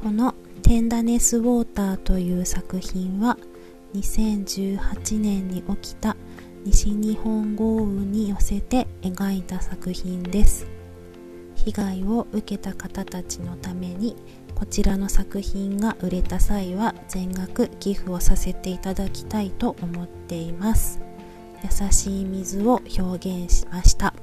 この「テンダネス・ウォーター」という作品は2018年に起きた西日本豪雨に寄せて描いた作品です。被害を受けた方たちのためにこちらの作品が売れた際は全額寄付をさせていただきたいと思っています。優しい水を表現しました。